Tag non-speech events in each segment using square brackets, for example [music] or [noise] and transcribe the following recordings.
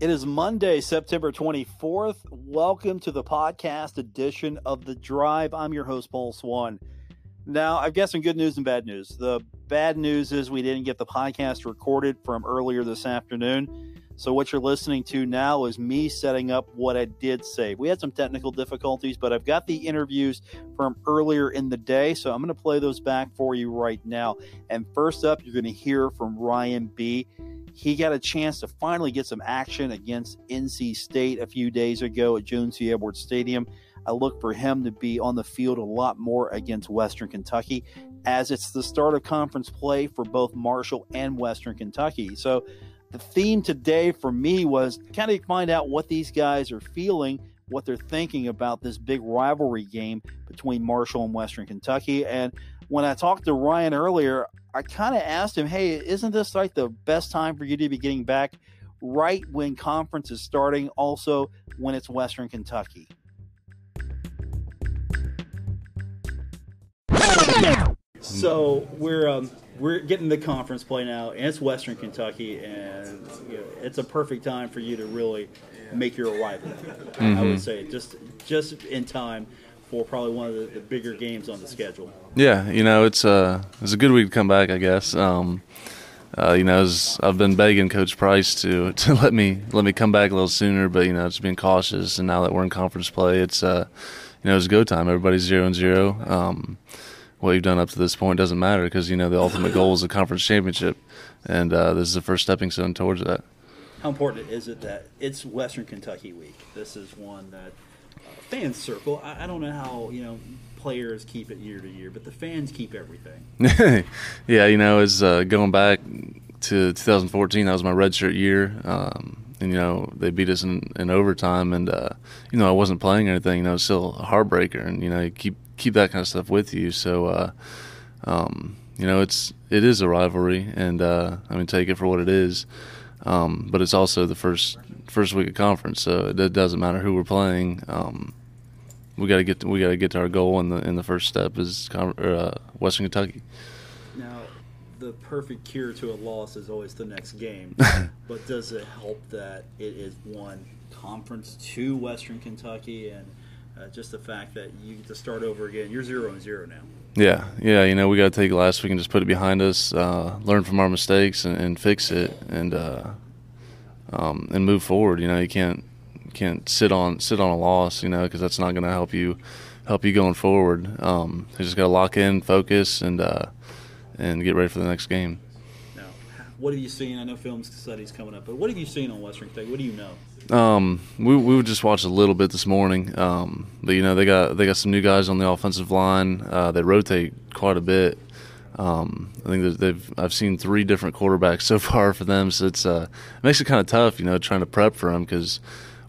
It is Monday, September 24th. Welcome to the podcast edition of The Drive. I'm your host, Paul Swann. Now, I've got some good news and bad news. The bad news is we didn't get the podcast recorded from earlier this afternoon. So, what you're listening to now is me setting up what I did say. We had some technical difficulties, but I've got the interviews from earlier in the day. So, I'm going to play those back for you right now. And first up, you're going to hear from Ryan Bee he got a chance to finally get some action against NC State a few days ago at Joan C. Edwards Stadium. I look for him to be on the field a lot more against Western Kentucky as it's the start of conference play for both Marshall and Western Kentucky. So the theme today for me was kind of find out what these guys are feeling, what they're thinking about this big rivalry game between Marshall and Western Kentucky. And when I talked to Ryan earlier, I kind of asked him, hey, isn't this like the best time for you to be getting back right when conference is starting, also when it's Western Kentucky? So we're um, we're getting the conference play now, and it's Western Kentucky, and you know, it's a perfect time for you to really make your arrival. Mm-hmm. I would mm-hmm. say just just in time for probably one of the, the, bigger games on the schedule. Yeah, you know, it's uh, it's a good week to come back, I guess. Um, uh, you know, I've been begging Coach Price to [laughs] to let me let me come back a little sooner, but you know, just being cautious. And now that we're in conference play, it's uh, you know, it's go time. Everybody's zero and zero. Um, what you've done up to this point doesn't matter because you know the ultimate goal is a conference championship, and uh, this is the first stepping stone towards that. How important is it that it's Western Kentucky week? This is one that fans circle. I, I, don't know how you know players keep it year to year, but the fans keep everything. [laughs] yeah, you know, as uh, going back to 2014, that was my redshirt year. Um, and you know they beat us in, in overtime, and uh, you know I wasn't playing or anything. You know, still a heartbreaker, and you know you keep keep that kind of stuff with you. So, uh, um, you know, it's it is a rivalry, and uh, I mean take it for what it is. Um, but it's also the first first week of conference, so it doesn't matter who we're playing. Um, we got to get we got to get to our goal, and the in the first step is uh, Western Kentucky. Now, the perfect cure to a loss is always the next game, [laughs] but does it help that it is one conference to Western Kentucky and uh, just the fact that you get to start over again? You're zero and zero now. Yeah, yeah. You know, we got to take last week and just put it behind us, uh, learn from our mistakes, and, and fix it, and uh, um, and move forward. You know, you can't can't sit on sit on a loss, you know, because that's not going to help you help you going forward. Um, you just got to lock in, focus, and uh, and get ready for the next game. Now, what have you seen? I know film studies coming up, but what have you seen on Western Kentucky? What do you know? Um, we we just watched a little bit this morning, um, but you know they got they got some new guys on the offensive line. Uh, they rotate quite a bit. Um, I think they've I've seen three different quarterbacks [laughs] so far for them, so it's uh, it makes it kind of tough, you know, trying to prep for them because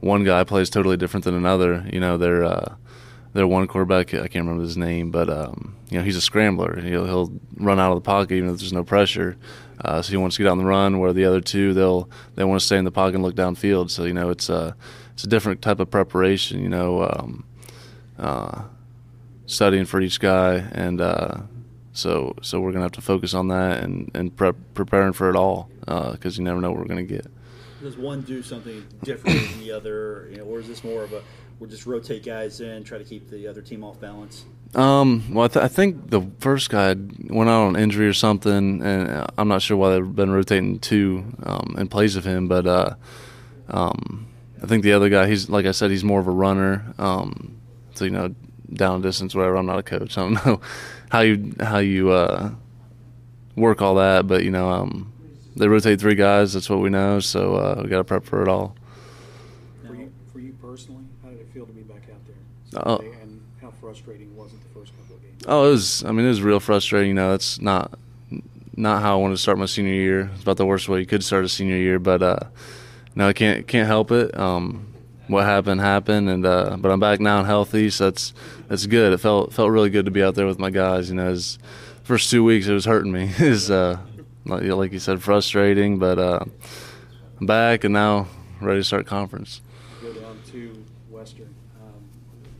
one guy plays totally different than another. You know, they're uh, they're one quarterback. I can't remember his name, but um, you know he's a scrambler. He'll, he'll run out of the pocket even if there's no pressure. Uh, so he wants to get on the run. Where the other two, they'll they want to stay in the pocket and look downfield. So you know it's a uh, it's a different type of preparation. You know, um, uh, studying for each guy, and uh, so so we're gonna have to focus on that and and prep, preparing for it all because uh, you never know what we're gonna get does one do something different than the other, you know, or is this more of a we'll just rotate guys in, try to keep the other team off balance? Um, well, I, th- I, think the first guy went out on injury or something, and I'm not sure why they've been rotating two um, in place of him. But uh, um, I think the other guy, he's like I said, he's more of a runner. Um, so you know, down distance, whatever. I'm not a coach. I don't [laughs] know how you how you uh, work all that, but you know, um, they rotate three guys. That's what we know. So uh, we got to prep for it all. For you, for you personally, how did it feel to be back out there? Oh. And how frustrating was it the first couple of games? Oh, it was. I mean, it was real frustrating. You know, that's not not how I wanted to start my senior year. It's about the worst way you could start a senior year. But uh, no, I can't can't help it. Um, what happened happened, and uh, but I'm back now and healthy, so that's that's good. It felt felt really good to be out there with my guys. You know, as first two weeks it was hurting me. [laughs] is uh, like you said, frustrating. But uh, I'm back and now ready to start conference. Go down to Western. Um,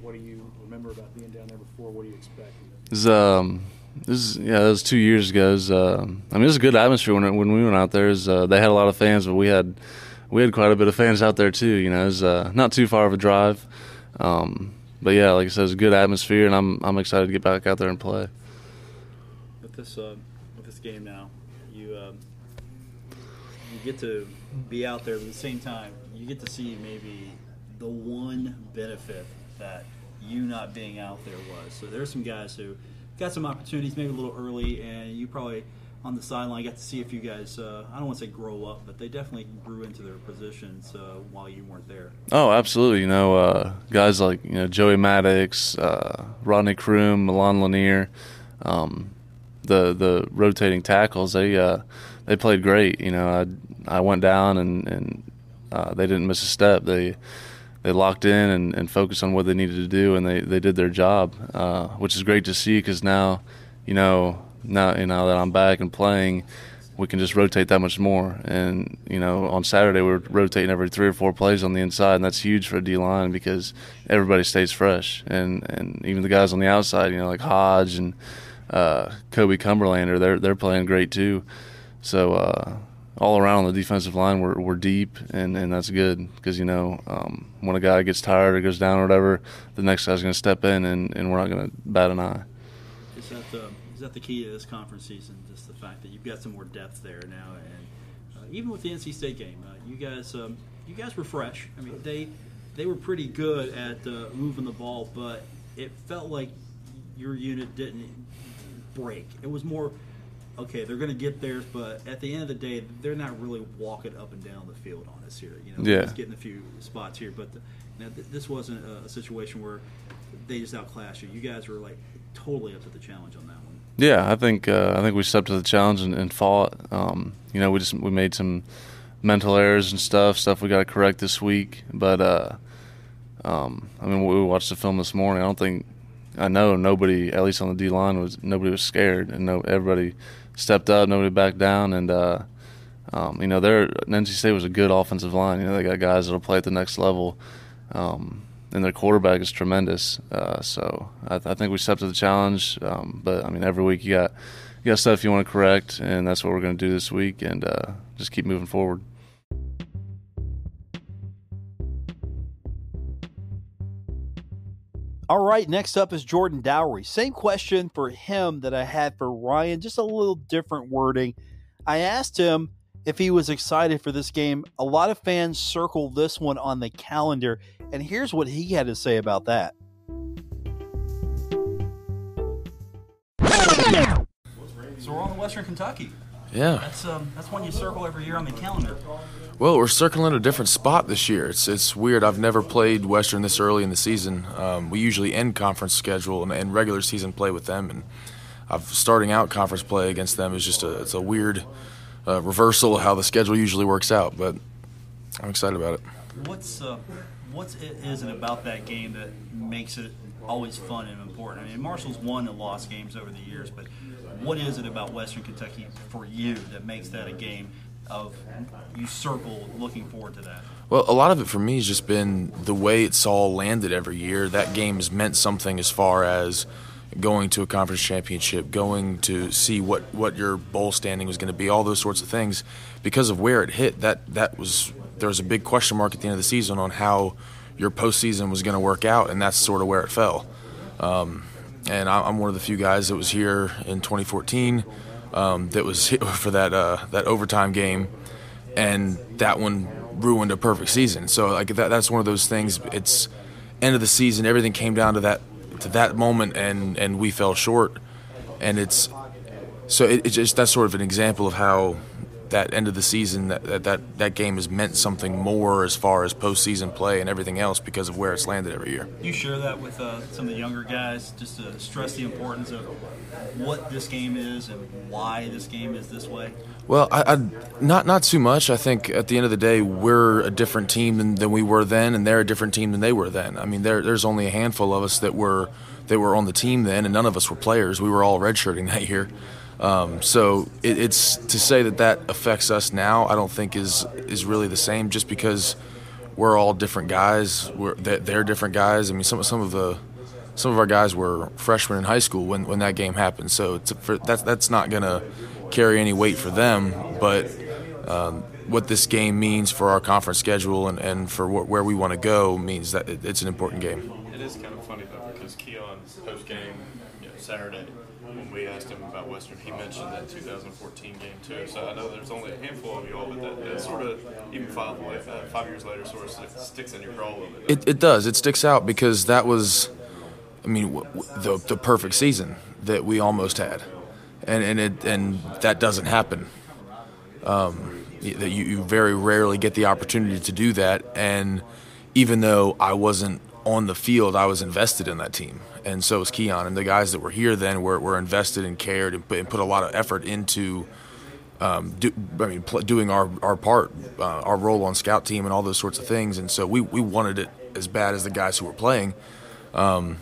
what do you remember about being down there before? What do you expect? This, um, this is yeah, that was two years ago. Was, uh, I mean, it was a good atmosphere when when we went out there. Was, uh, they had a lot of fans, but we had we had quite a bit of fans out there too. You know, it's uh, not too far of a drive, um, but yeah, like I said, it's a good atmosphere, and I'm I'm excited to get back out there and play. With this uh, with this game now, you um, you get to be out there, but at the same time, you get to see maybe the one benefit that you not being out there was. So there's some guys who got some opportunities maybe a little early, and you probably on the sideline got to see if you guys uh, I don't want to say grow up, but they definitely grew into their positions uh, while you weren't there. Oh, absolutely. You know, uh, guys like you know Joey Maddox, uh, Rodney Croom, Milan Lanier, um, the the rotating tackles. They uh, they played great. You know, I I went down and and uh, they didn't miss a step. They they locked in and, and focused on what they needed to do, and they, they did their job, which is great to see because now, you know, now you know that I'm back and playing, we can just rotate that much more. And you know, on Saturday we are rotating every three or four plays on the inside, and that's huge for a D line because everybody stays fresh, and and even the guys on the outside, you know, like Hodge and uh, Kobe Cumberlander, they're they're playing great too. So. Uh, all around the defensive line we're, we're deep and, and that's good because you know um, when a guy gets tired or goes down or whatever the next guy's going to step in and, and we're not going to bat an eye is that, the, is that the key to this conference season just the fact that you've got some more depth there now and uh, even with the NC State game uh, you guys um, you guys were fresh I mean they they were pretty good at uh, moving the ball but it felt like your unit didn't break it was more okay, they're going to get theirs, but at the end of the day, they're not really walking up and down the field on us here. You know, yeah. just getting a few spots here, but the, now th- this wasn't a, a, situation where they just outclassed you. You guys were like totally up to the challenge on that one. Yeah, I think uh, I think we stepped to the challenge and, and fought. Um, you know, we just we made some mental errors and stuff, stuff we got to correct this week. But uh, um, I mean, we watched the film this morning. I don't think I know nobody, at least on the D line, was nobody was scared, and no everybody stepped up, nobody backed down, and uh, um, you know, their NC State was a good offensive line. You know, they got guys that'll play at the next level, um, and their quarterback is tremendous. Uh, so I, th- I, think we stepped to the challenge. Um, but I mean, every week you got you got stuff you want to correct, and that's what we're going to do this week, and uh, just keep moving forward. All right, next up is Jordan Dowrey. Same question for him that I had for Ryan, just a little different wording. I asked him if he was excited for this game. A lot of fans circle this one on the calendar, and here's what he had to say about that. So we're on the Western Kentucky. Yeah. That's um, that's one you circle every year on the calendar. Well, we're circling a different spot this year. It's it's weird. I've never played Western this early in the season. Um, we usually end conference schedule and, and, regular season play with them, and I've starting out conference play against them is just a it's a weird uh, reversal of how the schedule usually works out. But I'm excited about it. What's uh, what's it is it about that game that makes it always fun and important? I mean, Marshall's won and lost games over the years, but what is it about Western Kentucky for you that makes that a game of you circle looking forward to that? Well, a lot of it for me has just been the way it's all landed every year. That game has meant something as far as going to a conference championship, going to see what, what your bowl standing was going to be, all those sorts of things. Because of where it hit, that that was there was a big question mark at the end of the season on how your postseason was going to work out, and that's sort of where it fell. Um, and I'm one of the few guys that was here in 2014 um, that was [laughs] for that uh, that overtime game, and that one ruined a perfect season. So like that, that's one of those things. It's end of the season, everything came down to that to that moment, and and we fell short, and it's so it, it's just that's sort of an example of how that end of the season that, that that game has meant something more as far as postseason play and everything else because of where it's landed every year. You share that with uh, some of the younger guys just to stress the importance of what this game is and why this game is this way. Well, I, I, not not too much. I think at the end of the day, we're a different team than, than we were then, and they're a different team than they were then. I mean, there, there's only a handful of us that were that were on the team then, and none of us were players. We were all redshirting [laughs] that year. Um, so it, it's to say that that affects us now. I don't think is is really the same, just because we're all different guys. We're they're different guys. I mean, some some of the some of our guys were freshmen in high school when, when that game happened. So for, that's that's not gonna carry any weight for them. But um, what this game means for our conference schedule and, and for wh- where we want to go means that it, it's an important game. It is kind of funny though because Keon post game you know, Saturday when we asked him about Western, he mentioned that 2014 game too. So I know there's only a handful of you all, but that, that sort of even five uh, five years later sort of sticks in your craw a little bit. It, it does. It sticks out because that was, I mean, w- w- the the perfect season that we almost had, and and it and that doesn't happen. Um, that you, you very rarely get the opportunity to do that, and even though I wasn't on the field, I was invested in that team, and so was Keon. And the guys that were here then were, were invested and cared and put, and put a lot of effort into, um, do, I mean, pl- doing our, our part, uh, our role on scout team and all those sorts of things. And so we, we wanted it as bad as the guys who were playing. Um,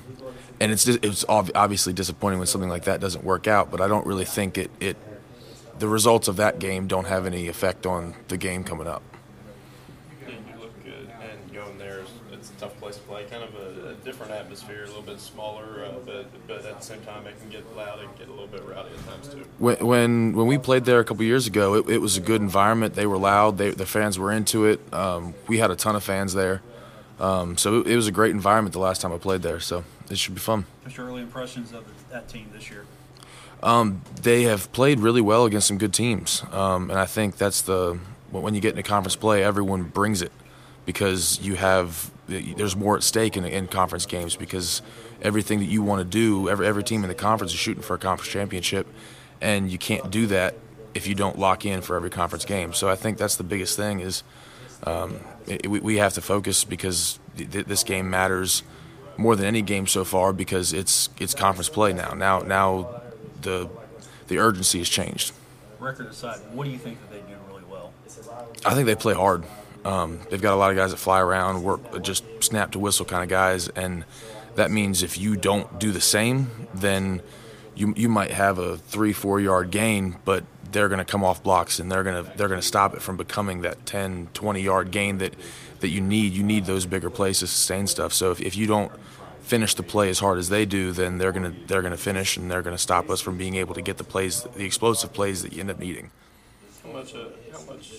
and it's it's obviously disappointing when something like that doesn't work out, but I don't really think it, it the results of that game don't have any effect on the game coming up. you look good, and going there is it's a tough place to play. Kind of a, a different atmosphere, a little bit smaller, uh, but but at the same time, it can get loud and get a little bit rowdy at times too. When when, when we played there a couple years ago, it, it, was a good environment. They were loud. They, the fans were into it. Um, we had a ton of fans there. Um, so it, it, was a great environment the last time I played there. So it should be fun. What's your early impressions of that team this year? Um, they have played really well against some good teams, um, and I think that's the when you get into conference play, everyone brings it because you have there's more at stake in, in conference games because everything that you want to do, every every team in the conference is shooting for a conference championship, and you can't do that if you don't lock in for every conference game. So I think that's the biggest thing is um, it, we, we have to focus because th- this game matters more than any game so far because it's it's conference play now. Now now the the urgency has changed. Record aside, what do you think that they do really well? I think they play hard. Um, they've got a lot of guys that fly around, work just snap to whistle kind of guys, and that means if you don't do the same, then you you might have a three four yard gain, but they're going to come off blocks and they're going to they're going to stop it from becoming that 10 20 yard gain that that you need you need those bigger plays to sustain stuff so if, if you don't finish the play as hard as they do, then they're gonna they're gonna finish and they're gonna stop us from being able to get the plays, the explosive plays that you end up needing. How much, uh, how much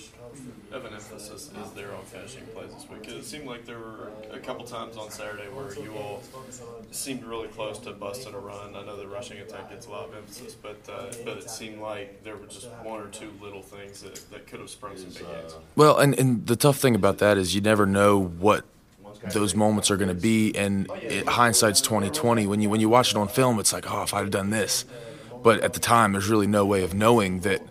of an emphasis is there on finishing plays this week? It seemed like there were a couple times on Saturday where you all seemed really close to busting a run. I know the rushing attack gets a lot of emphasis, but uh, but it seemed like there were just one or two little things that, that could have sprung some big. Well, and, and the tough thing about that is you never know what those moments are going to be. And it, hindsight's twenty twenty. When you when you watch it on film, it's like, oh, if I'd have done this. But at the time, there's really no way of knowing that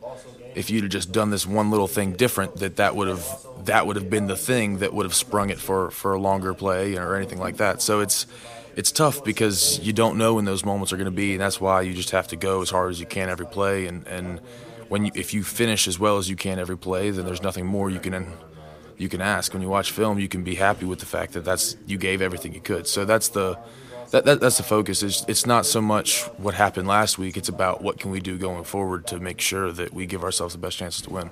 if you'd have just done this one little thing different, that that would have that would have been the thing that would have sprung it for for a longer play or anything like that. So it's it's tough because you don't know when those moments are going to be, and that's why you just have to go as hard as you can every play. And and when you, if you finish as well as you can every play, then there's nothing more you can you can ask. When you watch film, you can be happy with the fact that that's you gave everything you could. So that's the that, that that's the focus. It's, it's not so much what happened last week. It's about what can we do going forward to make sure that we give ourselves the best chances to win.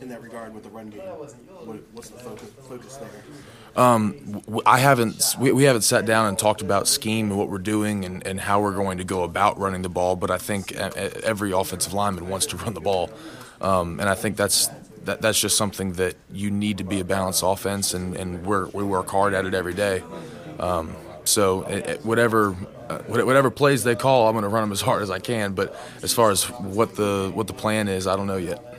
In that regard, with the run game, what, what's the focus, focus there? Um, I haven't we, we haven't sat down and talked about scheme and what we're doing and, and how we're going to go about running the ball. But I think every offensive lineman wants to [laughs] run the ball, um, and I think that's that, that's just something that you need to be a balanced offense, and, and we we work hard at it every day. Um, so it, it, whatever uh, whatever plays they call, I'm going to run them as hard as I can. But as far as what the what the plan is, I don't know yet.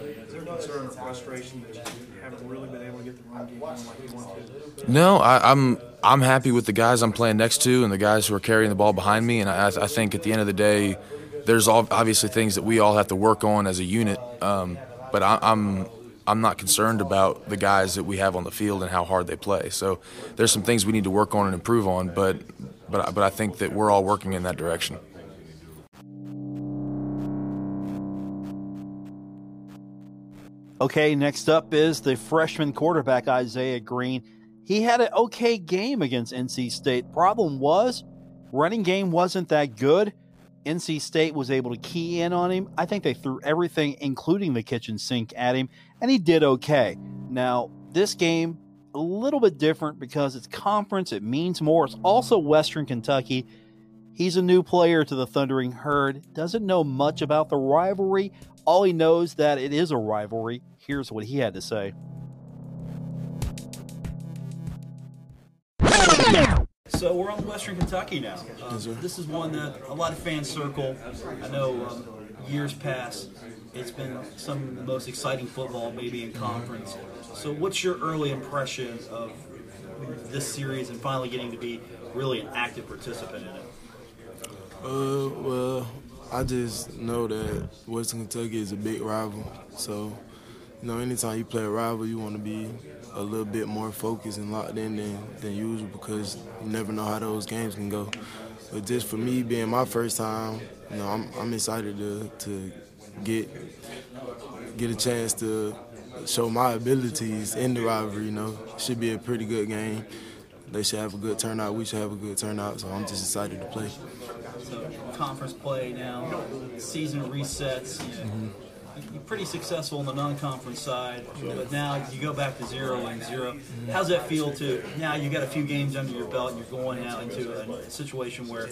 Is there concern or frustration that you haven't really been able to get the run game like you want to? No, I, I'm I'm happy with the guys I'm playing next to and the guys who are carrying the ball behind me, and I, I think at the end of the day, there's obviously things that we all have to work on as a unit. Um, but I, I'm I'm not concerned about the guys that we have on the field and how hard they play. So there's some things we need to work on and improve on, but but but I think that we're all working in that direction. Okay, next up is the freshman quarterback Isaiah Green. He had an okay game against NC State. Problem was, running game wasn't that good. NC State was able to key in on him. I think they threw everything, including the kitchen sink, at him, and he did okay. Now, this game, a little bit different because it's conference, it means more. It's also Western Kentucky. He's a new player to the Thundering Herd, doesn't know much about the rivalry. All he knows that it is a rivalry. Here's what he had to say. So we're on Western Kentucky now. Uh, this is one that a lot of fans circle. I know um, years past, it's been some of the most exciting football maybe in conference. So what's your early impression of this series and finally getting to be really an active participant in it? Uh, well, I just know that Western Kentucky is a big rival. So, you know, anytime you play a rival, you want to be a little bit more focused and locked in than, than usual because you never know how those games can go. But just for me being my first time, you know, I'm, I'm excited to, to get get a chance to show my abilities in the rivalry. You know, should be a pretty good game. They should have a good turnout. We should have a good turnout. So I'm just excited to play. So conference play now, season resets. You know, mm-hmm you're pretty successful on the non-conference side, but now you go back to zero and 0 How's that feel to now you got a few games under your belt and you're going out into a situation where,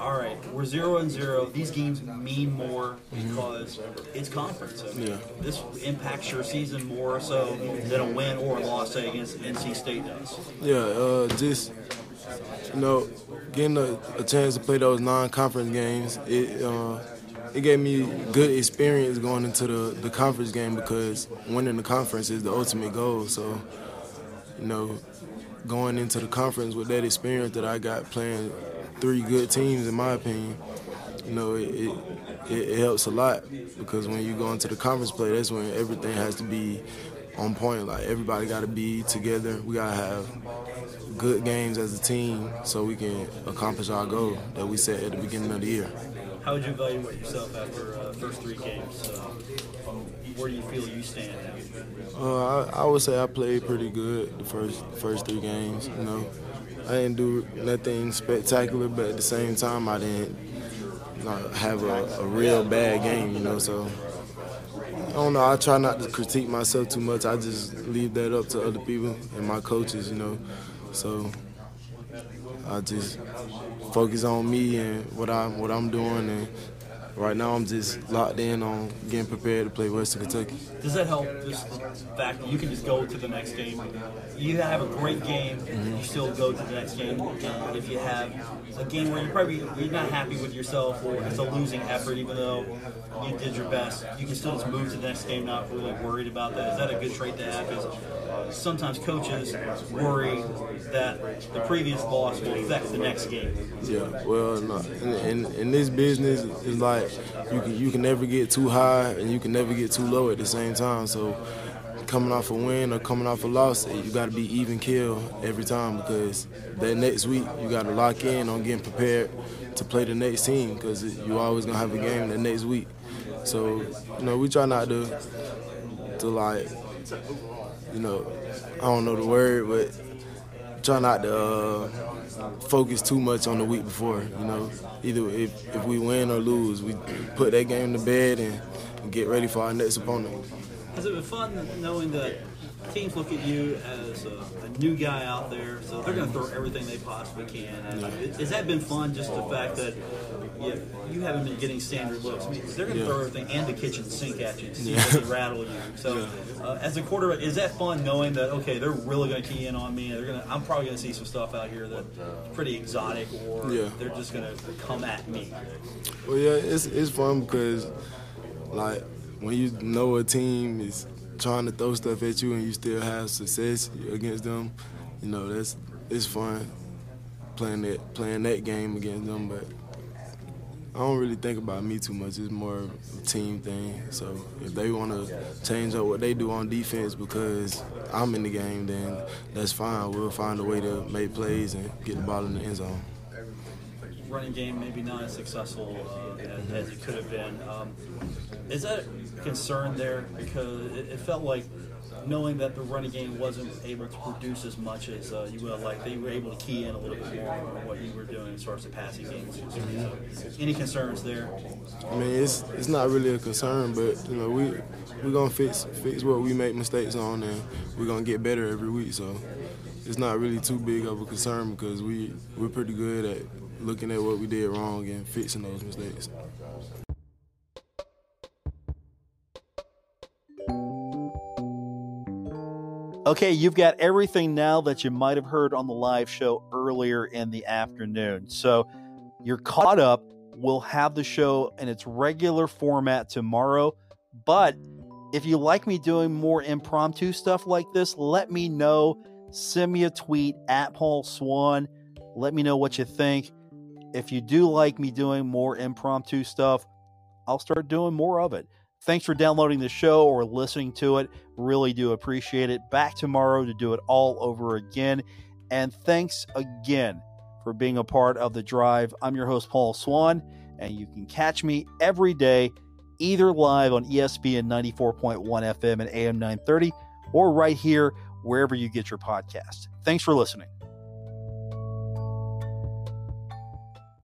all right, we're zero and zero. These games mean more because it's conference. I mean, yeah. This impacts your season more so than a win or a loss, say, against NC State does. Yeah, uh, just you know, getting a, a, chance to play those non-conference games, it. Uh, it gave me good experience going into the, the conference game because winning the conference is the ultimate goal. So, you know, going into the conference with that experience that I got playing three good teams, in my opinion, you know, it, it, it helps a lot because when you go into the conference play, that's when everything has to be on point. Like everybody got to be together. We got to have good games as a team so we can accomplish our goal that we set at the beginning of the year. How would you evaluate yourself after uh, first three games? Uh, where do you feel you stand? Uh, I, I, would say I played pretty good the first first three games. You know, I didn't do nothing spectacular, but at the same time, I didn't have a, a real bad game. You know, so I don't know. I try not to critique myself too much. I just leave that up to other people and my coaches. You know, so I just focus on me and what I'm what I'm doing and right now I'm just locked in on getting prepared to play Western Kentucky. Does that help? Just the fact that you can just go to the next game. You have a great game, mm-hmm. you still go to the next game. And if you have a game where you're probably you're not happy with yourself or it's a losing effort, even though you did your best, you can still just move to the next game, not really worried about that. Is that a good trait to have? Because sometimes coaches worry that the previous loss will affect the next game. Yeah, well, no. in, in, in this business, it's like you can you can never get too high and you can never get too low at the same time. So coming off a win or coming off a loss, you got to be even kill every time because that next week you got to lock in on getting prepared to play the next team because you always gonna have a game the next week. So you know we try not to to like you know, I don't know the word, but try not to uh, focus too much on the week before. You know, either if, if we win or lose, we put that game to bed and, and get ready for our next opponent. Has it been fun knowing that teams look at you as a, a new guy out there, so they're going to throw everything they possibly can. And has that been fun? Just the fact that you, you haven't been getting standard looks. I mean, they're going to yeah. throw everything and the kitchen sink at you to see yeah. if they rattle you. [laughs] So, yeah. uh, as a quarterback, is that fun knowing that okay, they're really going to key in on me? They're going to. I'm probably going to see some stuff out here that's pretty exotic, or they're just going to come at me. Well, yeah, it's it's fun because like when you know a team is trying to throw stuff at you and you still have success against them, you know, that's it's fun playing that playing that game against them. But I don't really think about me too much. It's more a team thing. So if they want to change up what they do on defense because I'm in the game, then that's fine. We'll find a way to make plays and get the ball in the end zone running game maybe not as successful uh, as, it could have been. Um, is that a concern there? Because it, it, felt like knowing that the running game wasn't able to produce as much as uh, you would like, they were able to key in a little bit more on what you were doing as far as the passing game. So, any concerns there? I mean, it's it's not really a concern, but you know we we're gonna fix fix what we make mistakes on, and we're gonna get better every week. So it's not really too big of a concern because we we're pretty good at looking at what we did wrong and fixing those mistakes. Okay, you've got everything now that you might have heard on the live show earlier in the afternoon. So you're caught up. We'll have the show in its regular format tomorrow. But if you like me doing more impromptu stuff like this, let me know. Send me a tweet at Paul Swann. Let me know what you think. If you do like me doing more impromptu stuff, I'll start doing more of it. Thanks for downloading the show or listening to it. Really do appreciate it. Back tomorrow to do it all over again. And thanks again for being a part of the drive. I'm your host, Paul Swann, and you can catch me every day, either live on ESPN 94.1 FM and AM 930, or right here wherever you get your podcast. Thanks for listening.